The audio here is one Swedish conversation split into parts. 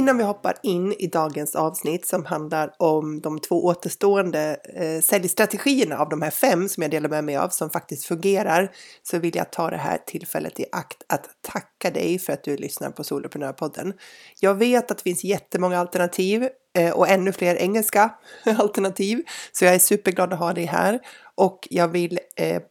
Innan vi hoppar in i dagens avsnitt som handlar om de två återstående eh, säljstrategierna av de här fem som jag delar med mig av som faktiskt fungerar så vill jag ta det här tillfället i akt att tacka dig för att du lyssnar på Soloprenörpodden. Jag vet att det finns jättemånga alternativ eh, och ännu fler engelska alternativ så jag är superglad att ha dig här och jag vill eh,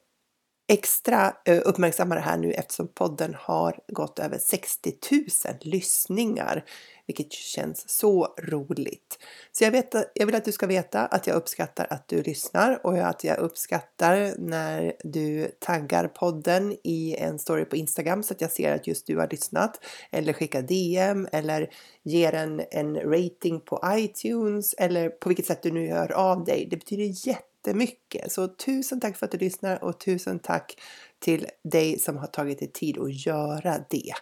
extra eh, uppmärksamma det här nu eftersom podden har gått över 60 000 lyssningar vilket känns så roligt. Så jag, vet, jag vill att du ska veta att jag uppskattar att du lyssnar och att jag uppskattar när du taggar podden i en story på Instagram så att jag ser att just du har lyssnat eller skickar DM eller ger en, en rating på iTunes eller på vilket sätt du nu gör av dig. Det betyder jättemycket. Så tusen tack för att du lyssnar och tusen tack till dig som har tagit dig tid att göra det.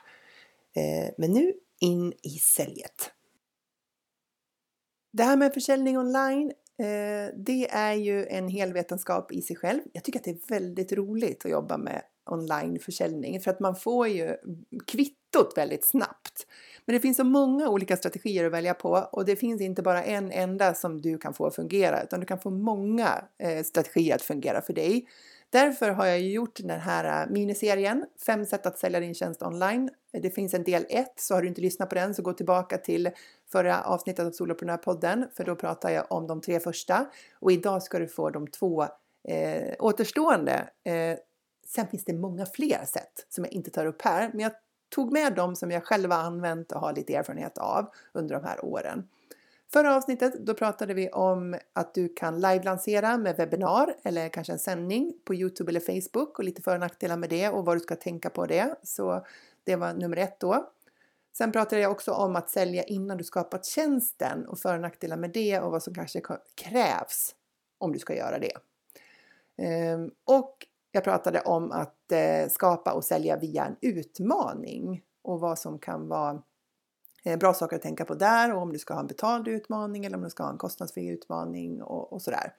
Eh, men nu in i säljet. Det här med försäljning online, eh, det är ju en hel vetenskap i sig själv. Jag tycker att det är väldigt roligt att jobba med onlineförsäljning för att man får ju kvittot väldigt snabbt. Men det finns så många olika strategier att välja på och det finns inte bara en enda som du kan få att fungera utan du kan få många eh, strategier att fungera för dig. Därför har jag gjort den här äh, miniserien, fem sätt att sälja din tjänst online. Det finns en del 1, så har du inte lyssnat på den så gå tillbaka till förra avsnittet av Soloprenörpodden för då pratar jag om de tre första och idag ska du få de två eh, återstående. Eh, sen finns det många fler sätt som jag inte tar upp här, men jag tog med dem som jag själv har använt och har lite erfarenhet av under de här åren. Förra avsnittet då pratade vi om att du kan live-lansera med webbinar eller kanske en sändning på Youtube eller Facebook och lite för och nackdelar med det och vad du ska tänka på det. Så det var nummer ett då. Sen pratade jag också om att sälja innan du skapat tjänsten och för och nackdelar med det och vad som kanske krävs om du ska göra det. Ehm, och jag pratade om att eh, skapa och sälja via en utmaning och vad som kan vara Eh, bra saker att tänka på där och om du ska ha en betald utmaning eller om du ska ha en kostnadsfri utmaning och, och sådär.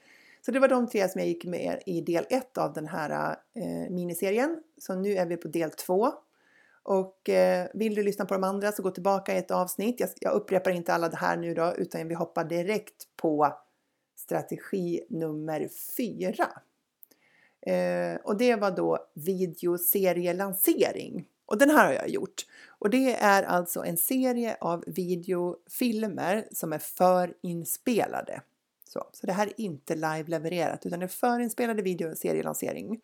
Så det var de tre som jag gick med i del 1 av den här eh, miniserien. Så nu är vi på del 2. Och eh, vill du lyssna på de andra så gå tillbaka i ett avsnitt. Jag, jag upprepar inte alla det här nu då utan vi hoppar direkt på strategi nummer 4. Eh, och det var då videoserielansering. Och den här har jag gjort. Och det är alltså en serie av videofilmer som är förinspelade. Så, så det här är inte live-levererat utan det är förinspelade videoserielansering.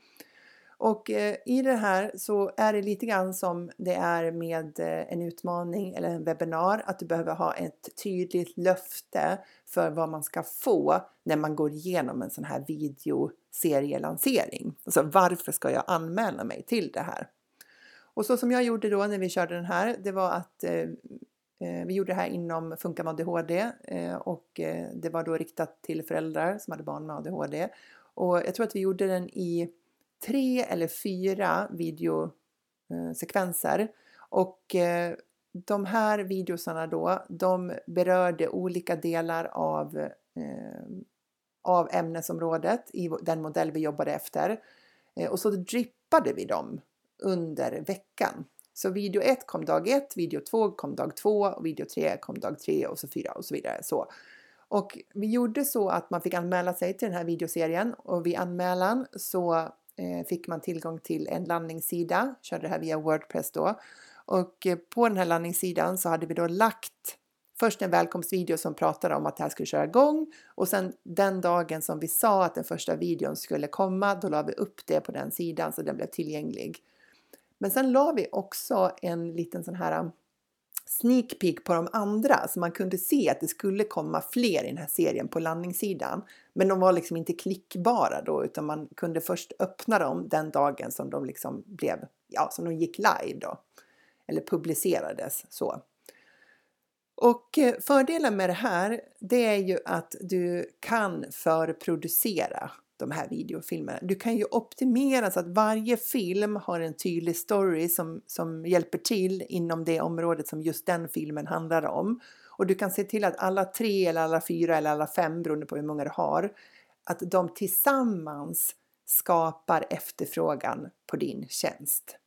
Och eh, i det här så är det lite grann som det är med eh, en utmaning eller en webbinar att du behöver ha ett tydligt löfte för vad man ska få när man går igenom en sån här videoserielansering. Alltså varför ska jag anmäla mig till det här? Och så som jag gjorde då när vi körde den här, det var att eh, eh vi gjorde det här inom Funka med ADHD eh, och eh, det var då riktat till föräldrar som hade barn med ADHD. Och jag tror att vi gjorde den i tre eller fyra videosekvenser. Eh, och eh, de här videosarna då, de berörde olika delar av, eh, av ämnesområdet i den modell vi jobbade efter. Eh, och så drippade vi dem under veckan. Så video 1 kom dag 1, video 2 kom dag 2 och video 3 kom dag 3 och så 4 och så vidare. Så. Och vi gjorde så att man fick anmäla sig till den här videoserien och vid anmälan så eh, fick man tillgång till en landningssida, körde det här via Wordpress då. Och eh, på den här landningssidan så hade vi då lagt först en välkomstvideo som pratade om att det här skulle köra igång och sen den dagen som vi sa att den första videon skulle komma, då la vi upp det på den sidan så den blev tillgänglig. Men sen la vi också en liten sån här um, sneak peek på de andra så man kunde se att det skulle komma fler i den här serien på landningssidan. Men de var liksom inte klickbara då utan man kunde först öppna dem den dagen som de liksom blev, ja, som de gick live då. Eller publicerades så. Och eh, fördelen med det här, det är ju att du kan förproducera de här videofilmerna. Du kan ju optimera så att varje film har en tydlig story som, som hjälper till inom det området som just den filmen handlar om. Och du kan se till att alla tre eller alla fyra eller alla fem, beroende på hur många du har, att de tillsammans skapar efterfrågan på din tjänst.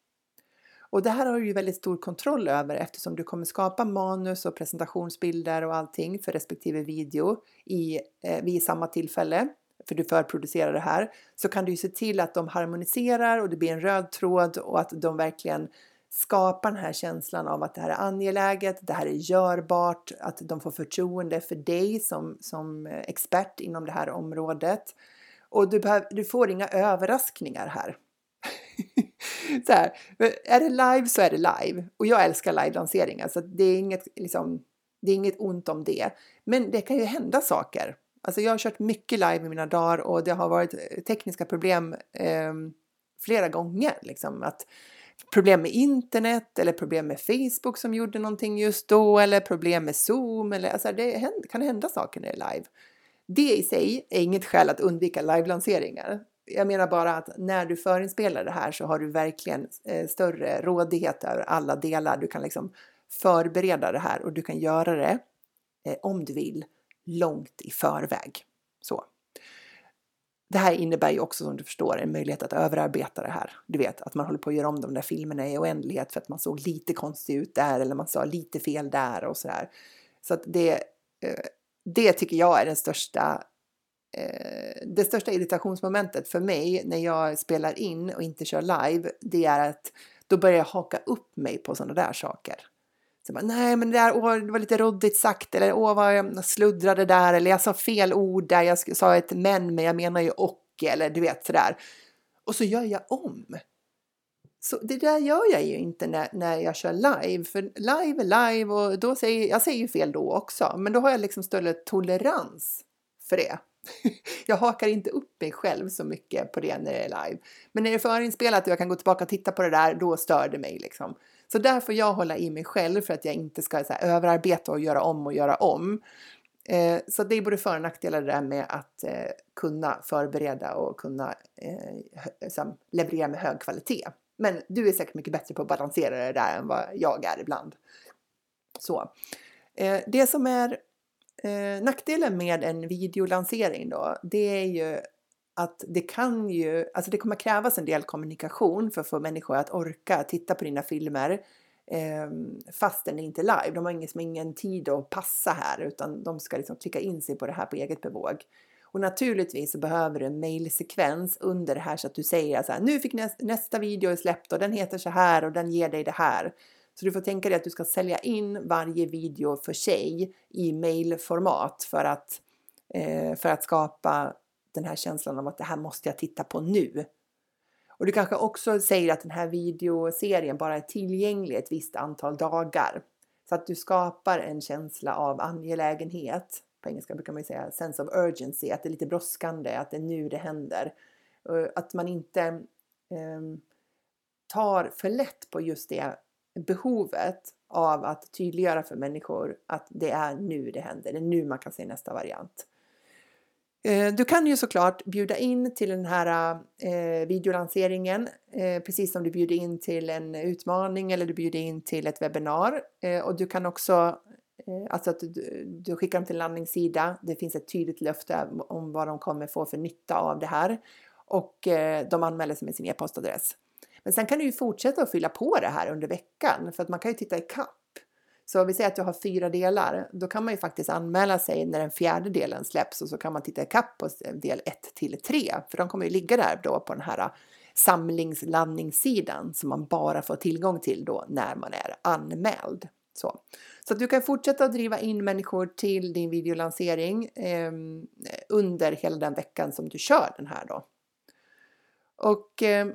Och det här har du ju väldigt stor kontroll över eftersom du kommer skapa manus och presentationsbilder och allting för respektive video i, eh, vid samma tillfälle för du förproducerar det här, så kan du ju se till att de harmoniserar och det blir en röd tråd och att de verkligen skapar den här känslan av att det här är angeläget, det här är görbart, att de får förtroende för dig som, som eh, expert inom det här området. Och du, behöv, du får inga överraskningar här. så här, är det live så är det live. Och jag älskar live-lanseringar så det är, inget, liksom, det är inget ont om det. Men det kan ju hända saker. Alltså jag har kört mycket live i mina dagar och det har varit eh, tekniska problem eh, flera gånger. Liksom, att problem med internet eller problem med Facebook som gjorde någonting just då eller problem med Zoom. Eller, alltså det kan hända saker när det är live. Det i sig är inget skäl att undvika live-lanseringar. Jag menar bara att när du förinspelar det här så har du verkligen eh, större rådighet över alla delar. Du kan liksom förbereda det här och du kan göra det eh, om du vill långt i förväg. Så. Det här innebär ju också som du förstår en möjlighet att överarbeta det här. Du vet att man håller på att göra om de där filmerna i oändlighet för att man såg lite konstig ut där eller man sa lite fel där och sådär. Så att det, eh, det tycker jag är den största eh, det största irritationsmomentet för mig när jag spelar in och inte kör live, det är att då börjar jag haka upp mig på sådana där saker. Så bara, Nej, men det, där, åh, det var lite råddigt sagt eller åh vad jag sluddrade där eller jag sa fel ord där, jag sa ett men men jag menar ju och eller du vet sådär. Och så gör jag om. Så det där gör jag ju inte när, när jag kör live, för live är live och då säger jag säger ju fel då också, men då har jag liksom större tolerans för det. jag hakar inte upp mig själv så mycket på det när det är live. Men när det är förinspelat och jag kan gå tillbaka och titta på det där, då stör det mig liksom. Så där får jag hålla i mig själv för att jag inte ska så här, överarbeta och göra om och göra om. Eh, så det är både för och nackdelar det där med att eh, kunna förbereda och kunna eh, liksom, leverera med hög kvalitet. Men du är säkert mycket bättre på att balansera det där än vad jag är ibland. Så. Eh, det som är eh, nackdelen med en videolansering då, det är ju att det kan ju, alltså det kommer krävas en del kommunikation för att få människor att orka titta på dina filmer eh, fastän det inte är live. De har ingen, ingen tid att passa här utan de ska liksom klicka in sig på det här på eget bevåg. Och naturligtvis så behöver du en mailsekvens under det här så att du säger så här, nu fick nästa, nästa video släppt och den heter så här och den ger dig det här. Så du får tänka dig att du ska sälja in varje video för sig i mailformat för att, eh, för att skapa den här känslan av att det här måste jag titta på nu. Och du kanske också säger att den här videoserien bara är tillgänglig ett visst antal dagar. Så att du skapar en känsla av angelägenhet. På engelska brukar man ju säga sense of urgency, att det är lite brådskande, att det är nu det händer. Att man inte eh, tar för lätt på just det behovet av att tydliggöra för människor att det är nu det händer, det är nu man kan se nästa variant. Eh, du kan ju såklart bjuda in till den här eh, videolanseringen eh, precis som du bjuder in till en utmaning eller du bjuder in till ett webbinar. Eh, och du kan också, eh, alltså att du, du, skickar dem till en landningssida. Det finns ett tydligt löfte om vad de kommer få för nytta av det här och eh, de anmäler sig med sin e-postadress. Men sen kan du ju fortsätta att fylla på det här under veckan för att man kan ju titta i kapp så vi säger att du har fyra delar, då kan man ju faktiskt anmäla sig när den fjärde delen släpps och så kan man titta ikapp på del 1 till 3, för de kommer ju ligga där då på den här äh, samlingslandningssidan som man bara får tillgång till då när man är anmäld. Så, så att du kan fortsätta att driva in människor till din videolansering eh, under hela den veckan som du kör den här då. Och eh,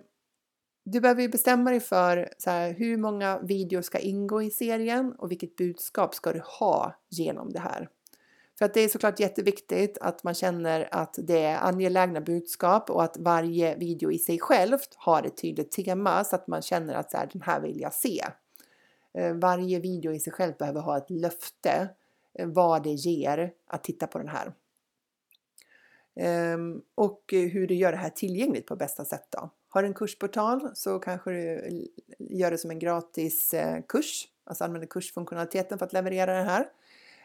du behöver ju bestämma dig för så här, hur många videor ska ingå i serien och vilket budskap ska du ha genom det här. För att det är såklart jätteviktigt att man känner att det är angelägna budskap och att varje video i sig självt har ett tydligt tema så att man känner att så här, den här vill jag se. Eh, varje video i sig själv behöver ha ett löfte eh, vad det ger att titta på den här. Ehm, och hur du gör det här tillgängligt på bästa sätt då. Har du en kursportal så kanske du gör det som en gratis eh, kurs, alltså använder kursfunktionaliteten för att leverera det här.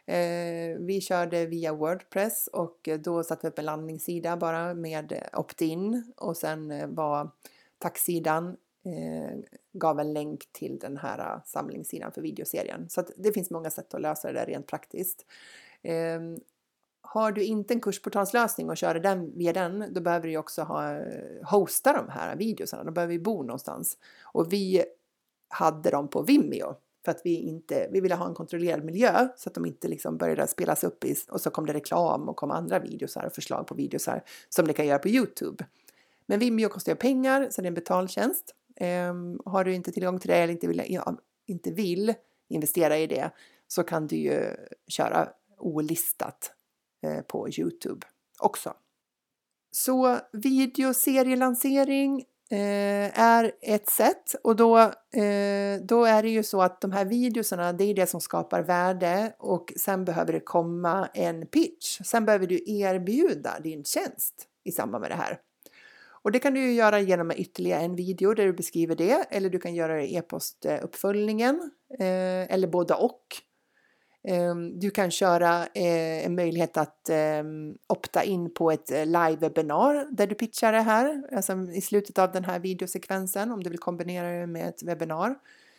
Ehm, vi körde via Wordpress och då satte vi upp en landningssida bara med opt-in och sen eh, var tacksidan eh, gav en länk till den här samlingssidan för videoserien. Så det finns många sätt att lösa det där rent praktiskt. Ehm, har du inte en kursportalslösning och kör den via den, då behöver du också ha, hosta de här videosarna. De behöver vi bo någonstans. Och vi hade dem på Vimeo för att vi inte, vi ville ha en kontrollerad miljö så att de inte liksom började spelas upp i, och så kom det reklam och kom andra videosar och förslag på videosar som det kan göra på Youtube. Men Vimeo kostar ju pengar så det är en betaltjänst. Um, har du inte tillgång till det eller inte vill, ja, inte vill investera i det så kan du ju köra olistat Eh, på Youtube också. Så videoserielansering eh, är ett sätt och då, eh, då är det ju så att de här videoserna, det är det som skapar värde och sen behöver det komma en pitch. Sen behöver du erbjuda din tjänst i samband med det här. Och det kan du ju göra genom ytterligare en video där du beskriver det eller du kan göra det i e-postuppföljningen eh, eller båda och. Ehm, du kan köra eh, en möjlighet att ehm, opta in på ett eh, live-webinar där du pitchar det här, alltså i slutet av den här videosekvensen om du vill kombinera det med ett webbinar.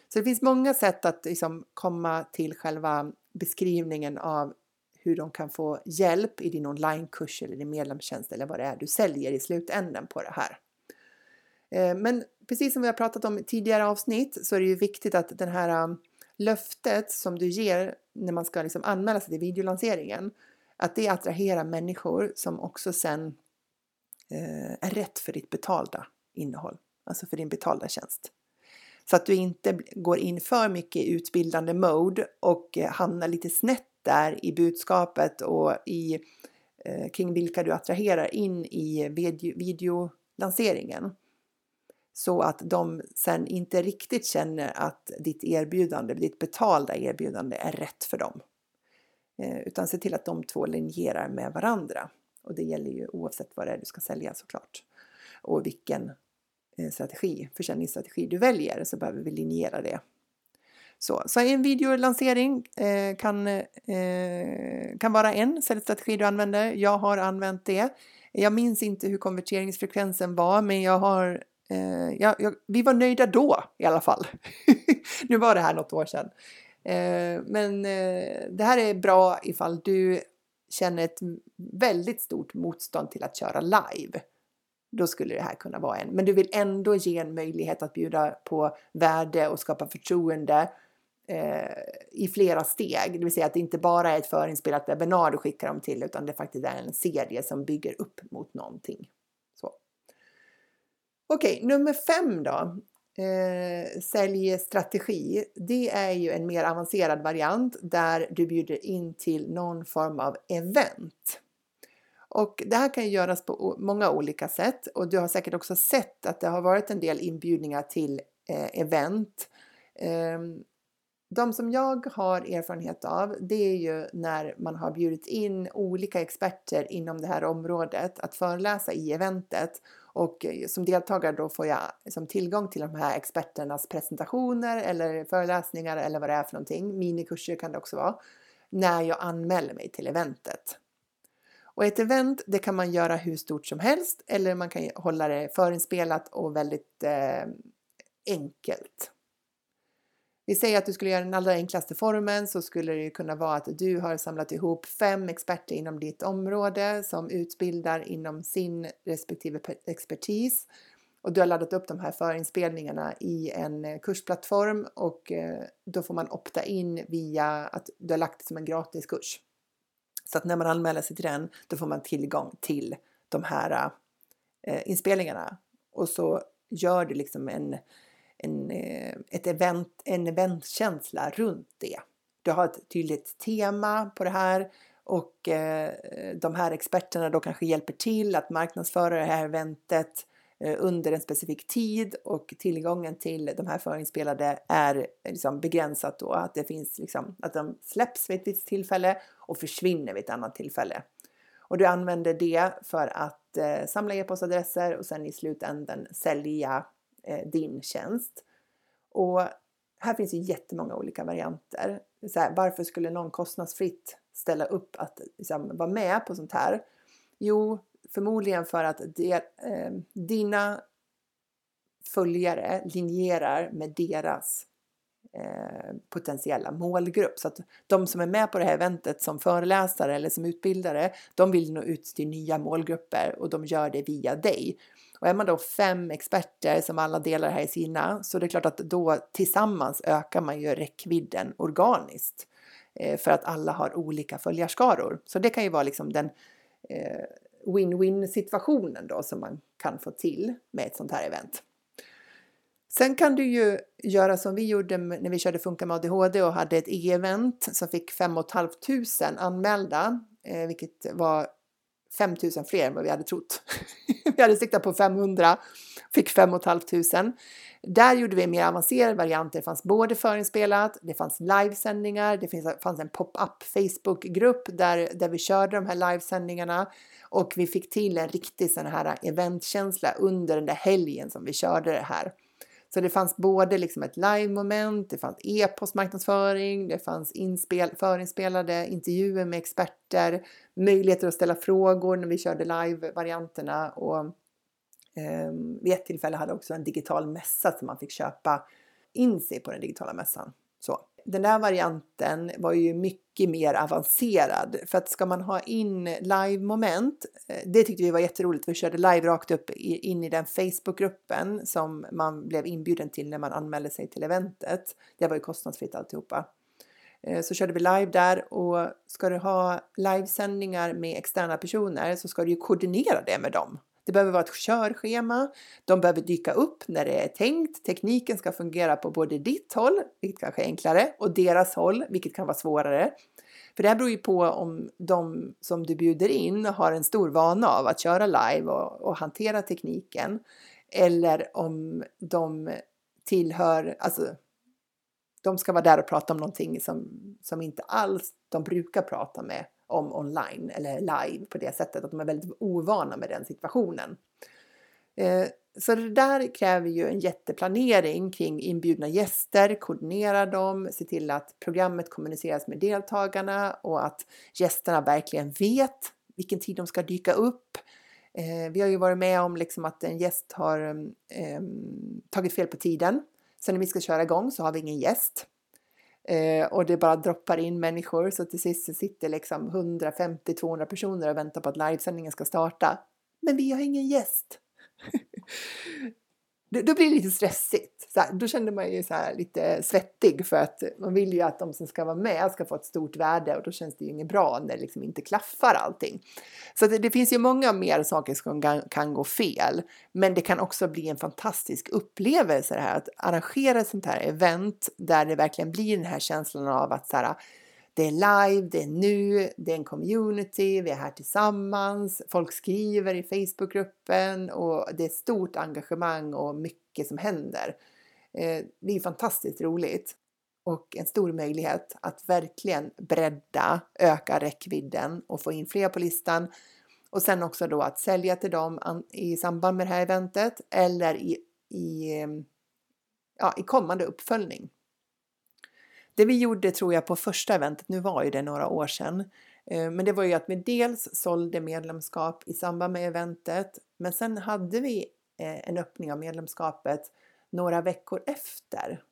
Så det finns många sätt att liksom komma till själva beskrivningen av hur de kan få hjälp i din onlinekurs eller din medlemstjänst eller vad det är du säljer i slutändan på det här. Ehm, men precis som vi har pratat om i tidigare avsnitt så är det ju viktigt att den här löftet som du ger när man ska liksom anmäla sig till videolanseringen, att det attraherar människor som också sen eh, är rätt för ditt betalda innehåll, alltså för din betalda tjänst. Så att du inte går in för mycket i utbildande mode och eh, hamnar lite snett där i budskapet och i eh, kring vilka du attraherar in i video, videolanseringen så att de sen inte riktigt känner att ditt erbjudande, ditt betalda erbjudande är rätt för dem. Eh, utan se till att de två linjerar med varandra. Och det gäller ju oavsett vad det är du ska sälja såklart. Och vilken eh, strategi, försäljningsstrategi du väljer så behöver vi linjera det. Så, så en videolansering eh, kan, eh, kan vara en säljstrategi du använder. Jag har använt det. Jag minns inte hur konverteringsfrekvensen var men jag har Eh, ja, ja, vi var nöjda då i alla fall. nu var det här något år sedan. Eh, men eh, det här är bra ifall du känner ett väldigt stort motstånd till att köra live. Då skulle det här kunna vara en. Men du vill ändå ge en möjlighet att bjuda på värde och skapa förtroende eh, i flera steg. Det vill säga att det inte bara är ett förinspelat webbinar du skickar dem till utan det faktiskt är en serie som bygger upp mot någonting. Okej, nummer fem då. Eh, säljstrategi. Det är ju en mer avancerad variant där du bjuder in till någon form av event. Och det här kan göras på många olika sätt och du har säkert också sett att det har varit en del inbjudningar till eh, event. Eh, de som jag har erfarenhet av, det är ju när man har bjudit in olika experter inom det här området att föreläsa i eventet och eh, som deltagare då får jag liksom tillgång till de här experternas presentationer eller föreläsningar eller vad det är för någonting. Minikurser kan det också vara. När jag anmäler mig till eventet. Och ett event det kan man göra hur stort som helst eller man kan hålla det förinspelat och väldigt eh, enkelt. Vi säger att du skulle göra den allra enklaste formen så skulle det kunna vara att du har samlat ihop fem experter inom ditt område som utbildar inom sin respektive expertis och du har laddat upp de här förinspelningarna i en eh, kursplattform och eh, då får man opta in via att du har lagt det som en gratiskurs. Så att när man anmäler sig till den då får man tillgång till de här eh, inspelningarna och så gör du liksom en en, eh, ett event, en eventkänsla runt det. Du har ett tydligt tema på det här och eh, de här experterna då kanske hjälper till att marknadsföra det här eventet eh, under en specifik tid och tillgången till de här förinspelade är liksom begränsat då att det finns liksom att de släpps vid ett visst tillfälle och försvinner vid ett annat tillfälle. Och du använder det för att eh, samla e-postadresser och sen i slutändan sälja Eh, din tjänst. Och här finns ju jättemånga olika varianter. Så här, varför skulle någon kostnadsfritt ställa upp att liksom, vara med på sånt här? Jo, förmodligen för att de, eh, dina följare linjerar med deras Eh, potentiella målgrupp. Så att de som är med på det här eventet som föreläsare eller som utbildare, de vill nå ut till nya målgrupper och de gör det via dig. Och är man då fem experter som alla delar här i sina så det är klart att då tillsammans ökar man ju räckvidden organiskt eh, för att alla har olika följarskaror. Så det kan ju vara liksom den eh, win-win situationen då som man kan få till med ett sånt här event. Sen kan du ju göra som vi gjorde när vi körde Funka med ADHD och hade ett e-event som fick 5 500 anmälda, eh, vilket var 5 000 fler än vad vi hade trott. vi hade siktat på 500, fick 5 500. Där gjorde vi mer avancerade varianter. Det fanns både förinspelat, det fanns livesändningar, det fanns en pop-up Facebookgrupp där, där vi körde de här livesändningarna och vi fick till en riktig sån här eventkänsla under den där helgen som vi körde det här. Så det fanns både liksom ett live-moment, det fanns e-postmarknadsföring, det fanns inspel, förinspelade intervjuer med experter, möjligheter att ställa frågor när vi körde live-varianterna och eh, vid ett tillfälle hade också en digital mässa som man fick köpa in sig på den digitala mässan. Så den där varianten var ju mycket mer avancerad för att ska man ha in live-moment, eh, det tyckte vi var jätteroligt. Vi körde live rakt upp in i den Facebookgruppen som man blev inbjuden till när man anmälde sig till eventet. Det var ju kostnadsfritt alltihopa. Eh, så körde vi live där och ska du ha livesändningar med externa personer så ska du ju koordinera det med dem. Det behöver vara ett körschema. De behöver dyka upp när det är tänkt. Tekniken ska fungera på både ditt håll, vilket kanske är enklare, och deras håll, vilket kan vara svårare. För det här beror ju på om de som du bjuder in har en stor vana av att köra live och, och hantera tekniken. Eller om de tillhör, alltså de ska vara där och prata om någonting som, som inte alls de brukar prata med om online eller live på det sättet att de är väldigt ovana med den situationen. Eh, så det där kräver ju en jätteplanering kring inbjudna gäster, koordinera dem, se till att programmet kommuniceras med deltagarna och att gästerna verkligen vet vilken tid de ska dyka upp. Eh, vi har ju varit med om liksom att en gäst har ehm, tagit fel på tiden. Sen när vi ska köra igång så har vi ingen gäst. Eh, och det bara droppar in människor så till sist sitter liksom 150-200 personer och väntar på att livesändningen ska starta. Men vi har ingen gäst då blir det lite stressigt. Så här, då kände man ju så här lite svettig för att man vill ju att de som ska vara med ska få ett stort värde och då känns det ju inget bra när det liksom inte klaffar allting. Så det, det, finns ju många mer saker som kan, kan, gå fel, men det kan också bli en fantastisk upplevelse det här att arrangera ett sånt här event där det verkligen blir den här känslan av att så här, det är live, det är nu, det är en community, vi är här tillsammans, folk skriver i Facebookgruppen och det är stort engagemang och mycket som händer. Eh, det är fantastiskt roligt och en stor möjlighet att verkligen bredda, öka räckvidden och få in fler på listan. Och sen också då att sälja till dem i samband med det här eventet eller i, i, ja, i kommande uppföljning. Det vi gjorde tror jag på första eventet, nu var ju det några år sedan, eh, men det var ju att vi dels sålde medlemskap i samband med eventet, men sen hade vi eh, en öppning av medlemskapet några veckor efter.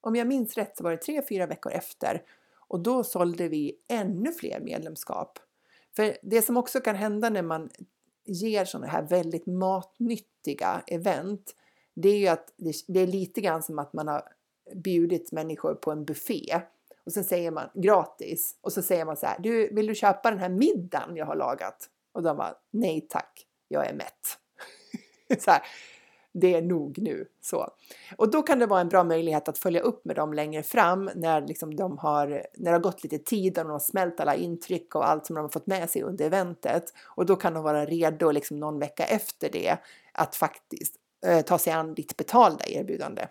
Om jag minns rätt så var det tre, fyra veckor efter och då sålde vi ännu fler medlemskap. För det som också kan hända när man ger sådana här väldigt matnyttiga event, det är ju att det är lite grann som att man har bjudit människor på en buffé och sen säger man gratis och så säger man så här, du vill du köpa den här middagen jag har lagat? Och de bara, nej tack, jag är mätt. så här, det är nog nu. Så. Och då kan det vara en bra möjlighet att följa upp med dem längre fram när, liksom de har, när det har gått lite tid och de har smält alla intryck och allt som de har fått med sig under eventet. Och då kan de vara redo liksom någon vecka efter det att faktiskt eh, ta sig an ditt betalda erbjudande.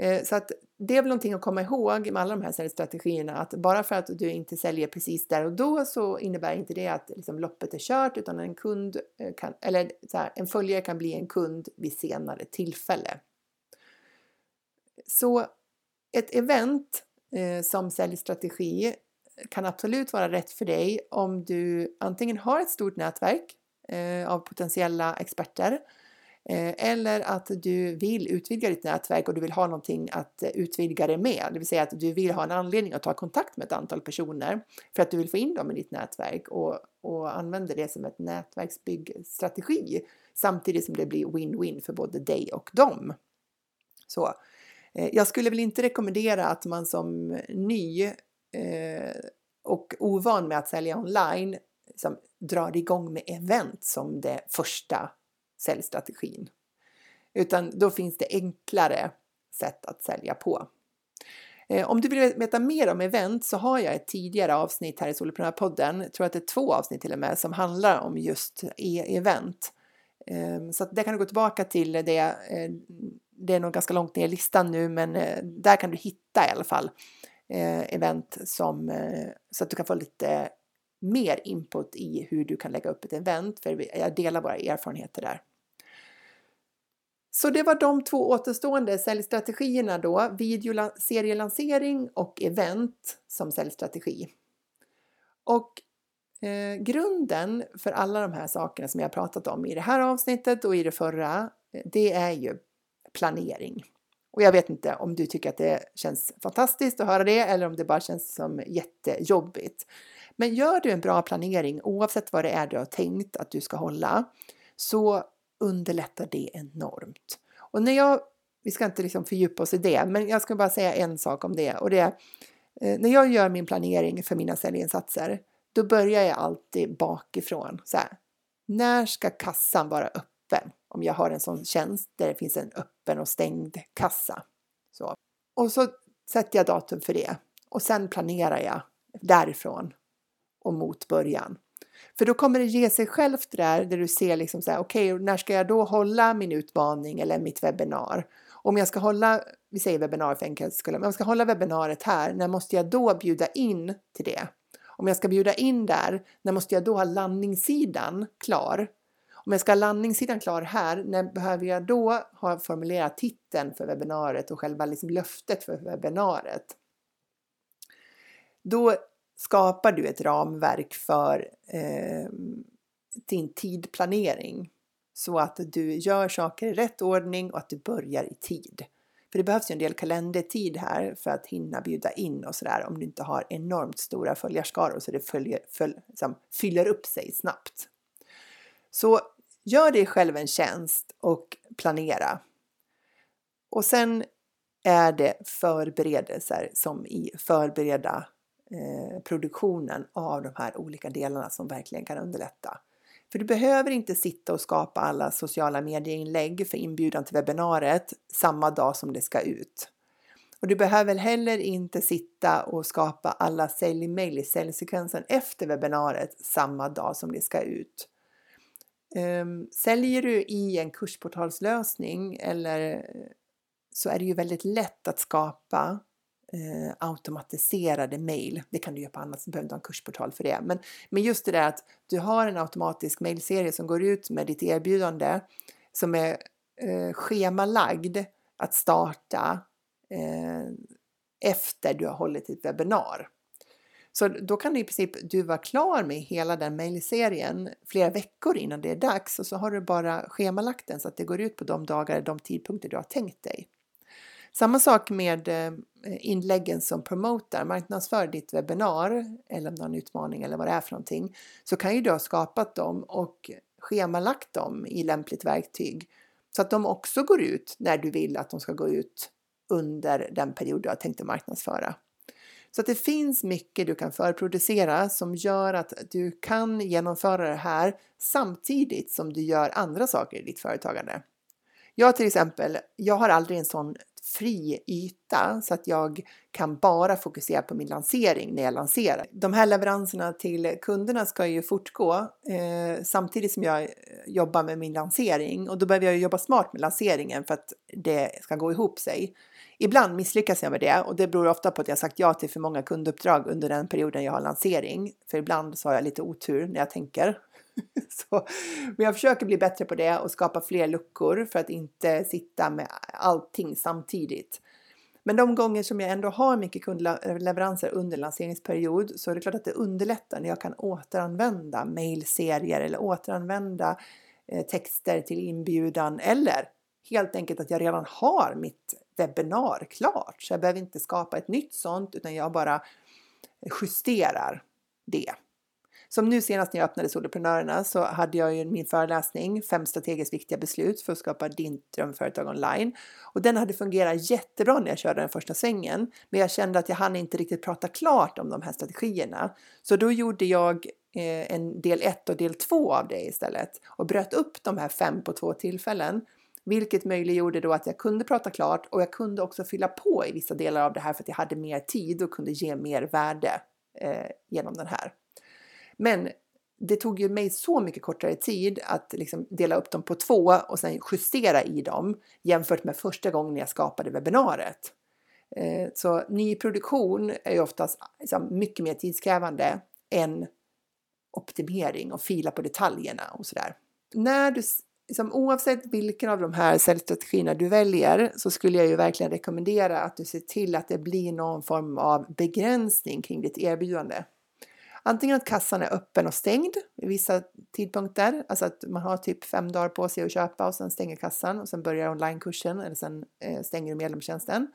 Eh, så att det är väl någonting att komma ihåg med alla de här säljstrategierna att bara för att du inte säljer precis där och då så innebär inte det att liksom loppet är kört utan en kund eh, kan, eller så här, en följare kan bli en kund vid senare tillfälle. Så ett event eh, som säljstrategi kan absolut vara rätt för dig om du antingen har ett stort nätverk eh, av potentiella experter eh, Eh, eller att du vill utvidga ditt nätverk och du vill ha någonting att eh, utvidga det med, det vill säga att du vill ha en anledning att ta kontakt med ett antal personer för att du vill få in dem i ditt nätverk och, och använder det som ett nätverksbyggstrategi samtidigt som det blir win-win för både dig och dem. Så eh, jag skulle väl inte rekommendera att man som ny eh, och ovan med att sälja online som drar igång med event som det första säljstrategin. Utan då finns det enklare sätt att sälja på. Eh, om du vill veta mer om event så har jag ett tidigare avsnitt här i Soloprenörpodden, jag tror att det är två avsnitt till och med, som handlar om just e-event. Ehm, så att där kan du gå tillbaka till det eh, det är nog ganska långt ner i listan nu, men eh, där kan du hitta i alla fall event som, så att du kan få lite mer input i hur du kan lägga upp ett event, för jag delar våra erfarenheter där. Så det var de två återstående säljstrategierna då, videoserielansering och event som säljstrategi. Och eh, grunden för alla de här sakerna som jag pratat om i det här avsnittet och i det förra, eh, det är ju planering. Och jag vet inte om du tycker att det känns fantastiskt att höra det eller om det bara känns som jättejobbigt. Men gör du en bra planering oavsett vad det är du har tänkt att du ska hålla så underlättar det enormt. Och när jag, vi ska inte liksom fördjupa oss i det, men jag ska bara säga en sak om det och det är eh, när jag gör min planering för mina säljinsatser, då börjar jag alltid bakifrån. Så här, när ska kassan vara öppen? om jag har en sån tjänst där det finns en öppen och stängd kassa. Så. Och så sätter jag datum för det och sen planerar jag därifrån och mot början. För då kommer det ge sig självt där, där du ser liksom så här, okej, okay, när ska jag då hålla min utmaning eller mitt webbinar? Om jag ska hålla, vi säger webbinar för enkelhets skull, om jag ska hålla webbinariet här, när måste jag då bjuda in till det? Om jag ska bjuda in där, när måste jag då ha landningssidan klar? Om jag ska ha landningssidan klar här, när behöver jag då ha formulerat titeln för webbinariet och själva liksom löftet för webbinariet? Då skapar du ett ramverk för eh, din tidplanering så att du gör saker i rätt ordning och att du börjar i tid. För det behövs ju en del kalendertid här för att hinna bjuda in och sådär om du inte har enormt stora följarskaror så det följer, följ, liksom, fyller upp sig snabbt. Så gör dig själv en tjänst och planera. Och sen är det förberedelser som i förbereda eh, produktionen av de här olika delarna som verkligen kan underlätta. För du behöver inte sitta och skapa alla sociala medieinlägg för inbjudan till webbinariet samma dag som det ska ut. Och du behöver heller inte sitta och skapa alla säljmail i säljsekvensen efter webbinariet samma dag som det ska ut. Ehm, säljer du i en kursportalslösning eller så är det ju väldigt lätt att skapa eh, automatiserade mail. Det kan du göra på annat sätt, du behöver inte ha en kursportal för det. Men, men just det där att du har en automatisk mailserie som går ut med ditt erbjudande som är eh, schemalagd att starta eh, efter du har hållit ditt webbinar. Så då kan du i princip du vara klar med hela den mejlserien flera veckor innan det är dags och så har du bara schemalagt den så att det går ut på de dagar, de tidpunkter du har tänkt dig. Samma sak med eh, inläggen som promotar, marknadsför ditt webbinar eller någon utmaning eller vad det är för någonting, så kan ju du ha skapat dem och schemalagt dem i lämpligt verktyg så att de också går ut när du vill att de ska gå ut under den period du har tänkt att marknadsföra. Så att det finns mycket du kan förproducera som gör att du kan genomföra det här samtidigt som du gör andra saker i ditt företagande. Jag till exempel, jag har aldrig en sån fri yta så att jag kan bara fokusera på min lansering när jag lanserar. De här leveranserna till kunderna ska ju fortgå eh, samtidigt som jag eh, jobbar med min lansering och då behöver jag jobba smart med lanseringen för att det ska gå ihop sig. Ibland misslyckas jag med det och det beror ofta på att jag sagt ja till för många kunduppdrag under den perioden jag har lansering. För ibland så har jag lite otur när jag tänker. så, men jag försöker bli bättre på det och skapa fler luckor för att inte sitta med allting samtidigt. Men de gånger som jag ändå har mycket kundleveranser under lanseringsperiod så är det klart att det underlättar när jag kan återanvända mailserier eller återanvända eh, texter till inbjudan eller helt enkelt att jag redan har mitt webbinar klart. Så jag behöver inte skapa ett nytt sånt utan jag bara justerar det. Som nu senast när jag öppnade Soloprenörerna så hade jag ju min föreläsning Fem strategiskt viktiga beslut för att skapa din drömföretag online. Och den hade fungerat jättebra när jag körde den första svängen. Men jag kände att jag hann inte riktigt prata klart om de här strategierna. Så då gjorde jag eh, en del 1 och del 2 av det istället och bröt upp de här fem på två tillfällen. Vilket möjliggjorde då att jag kunde prata klart och jag kunde också fylla på i vissa delar av det här för att jag hade mer tid och kunde ge mer värde eh, genom den här. Men det tog ju mig så mycket kortare tid att liksom dela upp dem på två och sen justera i dem jämfört med första gången jag skapade webbinariet. Eh, så nyproduktion är ju oftast liksom mycket mer tidskrävande än optimering och fila på detaljerna och sådär. När du, liksom, oavsett vilken av de här säljstrategierna du väljer så skulle jag ju verkligen rekommendera att du ser till att det blir någon form av begränsning kring ditt erbjudande. Antingen att kassan är öppen och stängd vid vissa tidpunkter, alltså att man har typ fem dagar på sig att köpa och sen stänger kassan och sen börjar onlinekursen eller sen eh, stänger du medlemstjänsten.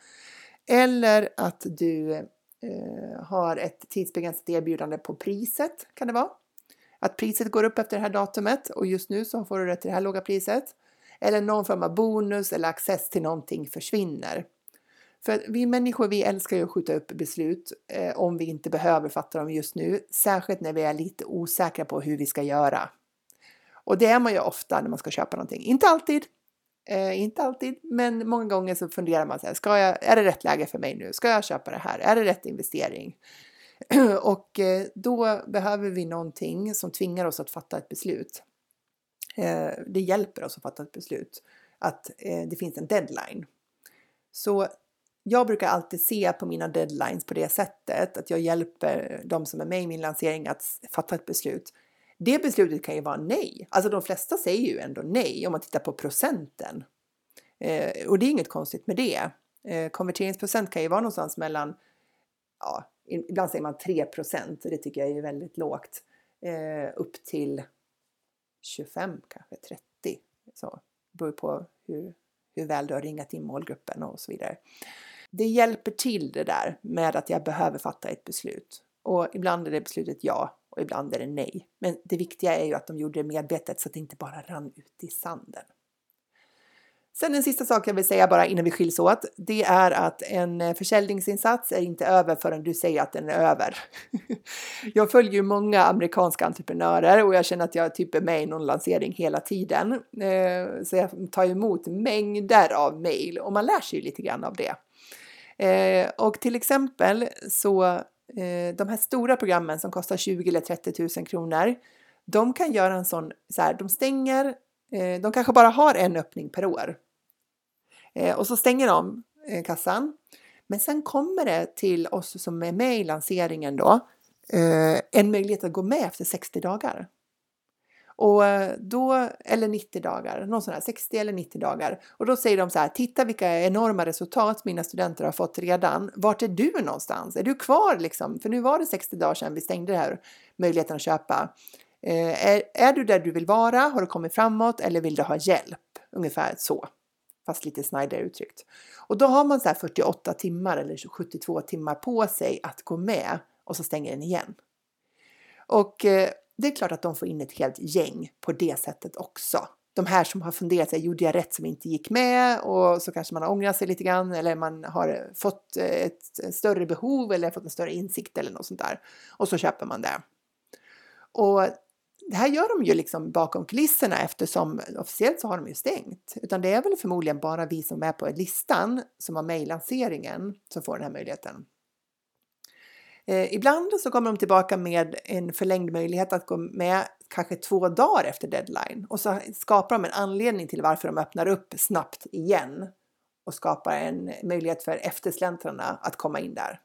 Eller att du eh, har ett tidsbegränsat erbjudande på priset kan det vara. Att priset går upp efter det här datumet och just nu så får du det till det här låga priset. Eller någon form av bonus eller access till någonting försvinner. För vi människor, vi älskar ju att skjuta upp beslut eh, om vi inte behöver fatta dem just nu, särskilt när vi är lite osäkra på hur vi ska göra. Och det är man ju ofta när man ska köpa någonting. Inte alltid, eh, inte alltid, men många gånger så funderar man så här, ska jag, är det rätt läge för mig nu? Ska jag köpa det här? Är det rätt investering? och eh, då behöver vi någonting som tvingar oss att fatta ett beslut. Eh, det hjälper oss att fatta ett beslut, att eh, det finns en deadline. Så jag brukar alltid se på mina deadlines på det sättet att jag hjälper de som är med i min lansering att fatta ett beslut. Det beslutet kan ju vara nej. Alltså de flesta säger ju ändå nej om man tittar på procenten. Eh, och det är inget konstigt med det. Eh, konverteringsprocent kan ju vara någonstans mellan, ja, ibland säger man 3 procent, och det tycker jag är väldigt lågt, eh, upp till 25, kanske 30. Så det beror på hur, hur väl du har ringat in målgruppen och så vidare det hjälper till det där med att jag behöver fatta ett beslut. Och ibland är det beslutet ja och ibland är det nej. Men det viktiga är ju att de gjorde det medvetet så att det inte bara rann ut i sanden. Sen en sista sak jag vill säga bara innan vi skiljs åt. Det är att en eh, försäljningsinsats är inte över förrän du säger att den är över. Jag följer ju många amerikanska entreprenörer och jag känner att jag typ är med i någon lansering hela tiden. Eh, så jag tar emot mängder av mejl och man lär sig ju lite grann av det. Eh, och till exempel så eh, de här stora programmen som kostar 20 eller 30 000 kronor. De kan göra en sån så här, de stänger, eh, de kanske bara har en öppning per år. Eh, och så stänger de eh, kassan. Men sen kommer det till oss som är med i lanseringen då eh, en möjlighet att gå med efter 60 dagar. Och eh, då, eller 90 dagar, någon sån här 60 eller 90 dagar. Och då säger de så här, titta vilka enorma resultat mina studenter har fått redan. Vart är du någonstans? Är du kvar liksom? För nu var det 60 dagar sedan vi stängde det här möjligheten att köpa. Eh, är, är du där du vill vara? Har du kommit framåt eller vill du ha hjälp? Ungefär så. Fast lite snidare uttryckt. Och då har man så här 48 timmar eller 72 timmar på sig att gå med och så stänger den igen. Och eh, det är klart att de får in ett helt gäng på det sättet också. De här som har funderat, sig, gjorde jag rätt som inte gick med? Och så kanske man har ångrat sig lite grann eller man har eh, fått eh, ett större behov eller fått en större insikt eller något sånt där. Och så köper man det. Och det här gör de ju liksom bakom kulisserna eftersom officiellt så har de ju stängt. Utan det är väl förmodligen bara vi som är på listan som har mejllanseringen som får den här möjligheten. Eh, ibland så kommer de tillbaka med en förlängd möjlighet att gå med kanske två dagar efter deadline och så skapar de en anledning till varför de öppnar upp snabbt igen. och skapar en möjlighet för eftersläntrarna att komma in där.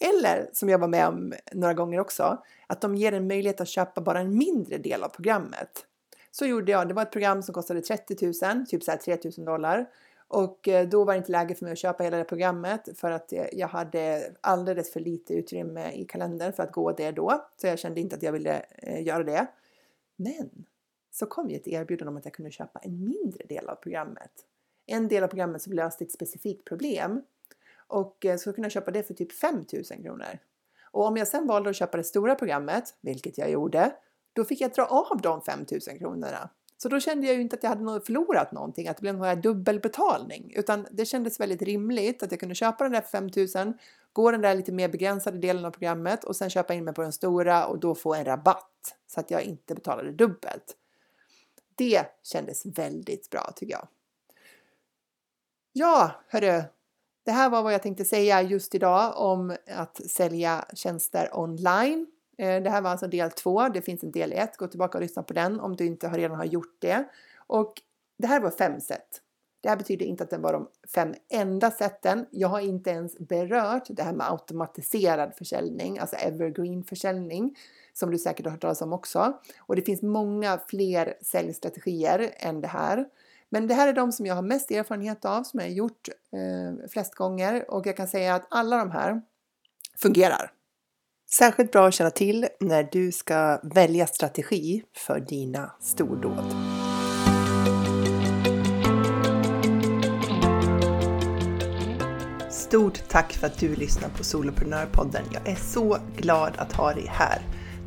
Eller som jag var med om några gånger också, att de ger en möjlighet att köpa bara en mindre del av programmet. Så gjorde jag. Det var ett program som kostade 30 000, typ så här 3 000 dollar. Och eh, då var det inte läge för mig att köpa hela det programmet för att eh, jag hade alldeles för lite utrymme i kalendern för att gå det då. Så jag kände inte att jag ville eh, göra det. Men så kom ju ett erbjudande om att jag kunde köpa en mindre del av programmet. En del av programmet som löste ett specifikt problem och så kunde jag köpa det för typ 5000 kronor. Och om jag sen valde att köpa det stora programmet, vilket jag gjorde, då fick jag dra av de 5000 kronorna. Så då kände jag ju inte att jag hade förlorat någonting, att det blev någon här dubbelbetalning, utan det kändes väldigt rimligt att jag kunde köpa den där för 5000, gå den där lite mer begränsade delen av programmet och sen köpa in mig på den stora och då få en rabatt så att jag inte betalade dubbelt. Det kändes väldigt bra tycker jag. Ja, hörru, det här var vad jag tänkte säga just idag om att sälja tjänster online. Eh, det här var alltså del två. Det finns en del ett. Gå tillbaka och lyssna på den om du inte redan har gjort det. Och det här var fem sätt. Det här betyder inte att det var de fem enda sätten. Jag har inte ens berört det här med automatiserad försäljning, alltså evergreen försäljning, som du säkert har hört talas om också. Och det finns många fler säljstrategier än det här. Men det här är de som jag har mest erfarenhet av, som jag har gjort eh, flest gånger och jag kan säga att alla de här fungerar. Särskilt bra att känna till när du ska välja strategi för dina stordåd. Stort tack för att du lyssnar på Soloprenörpodden. Jag är så glad att ha dig här.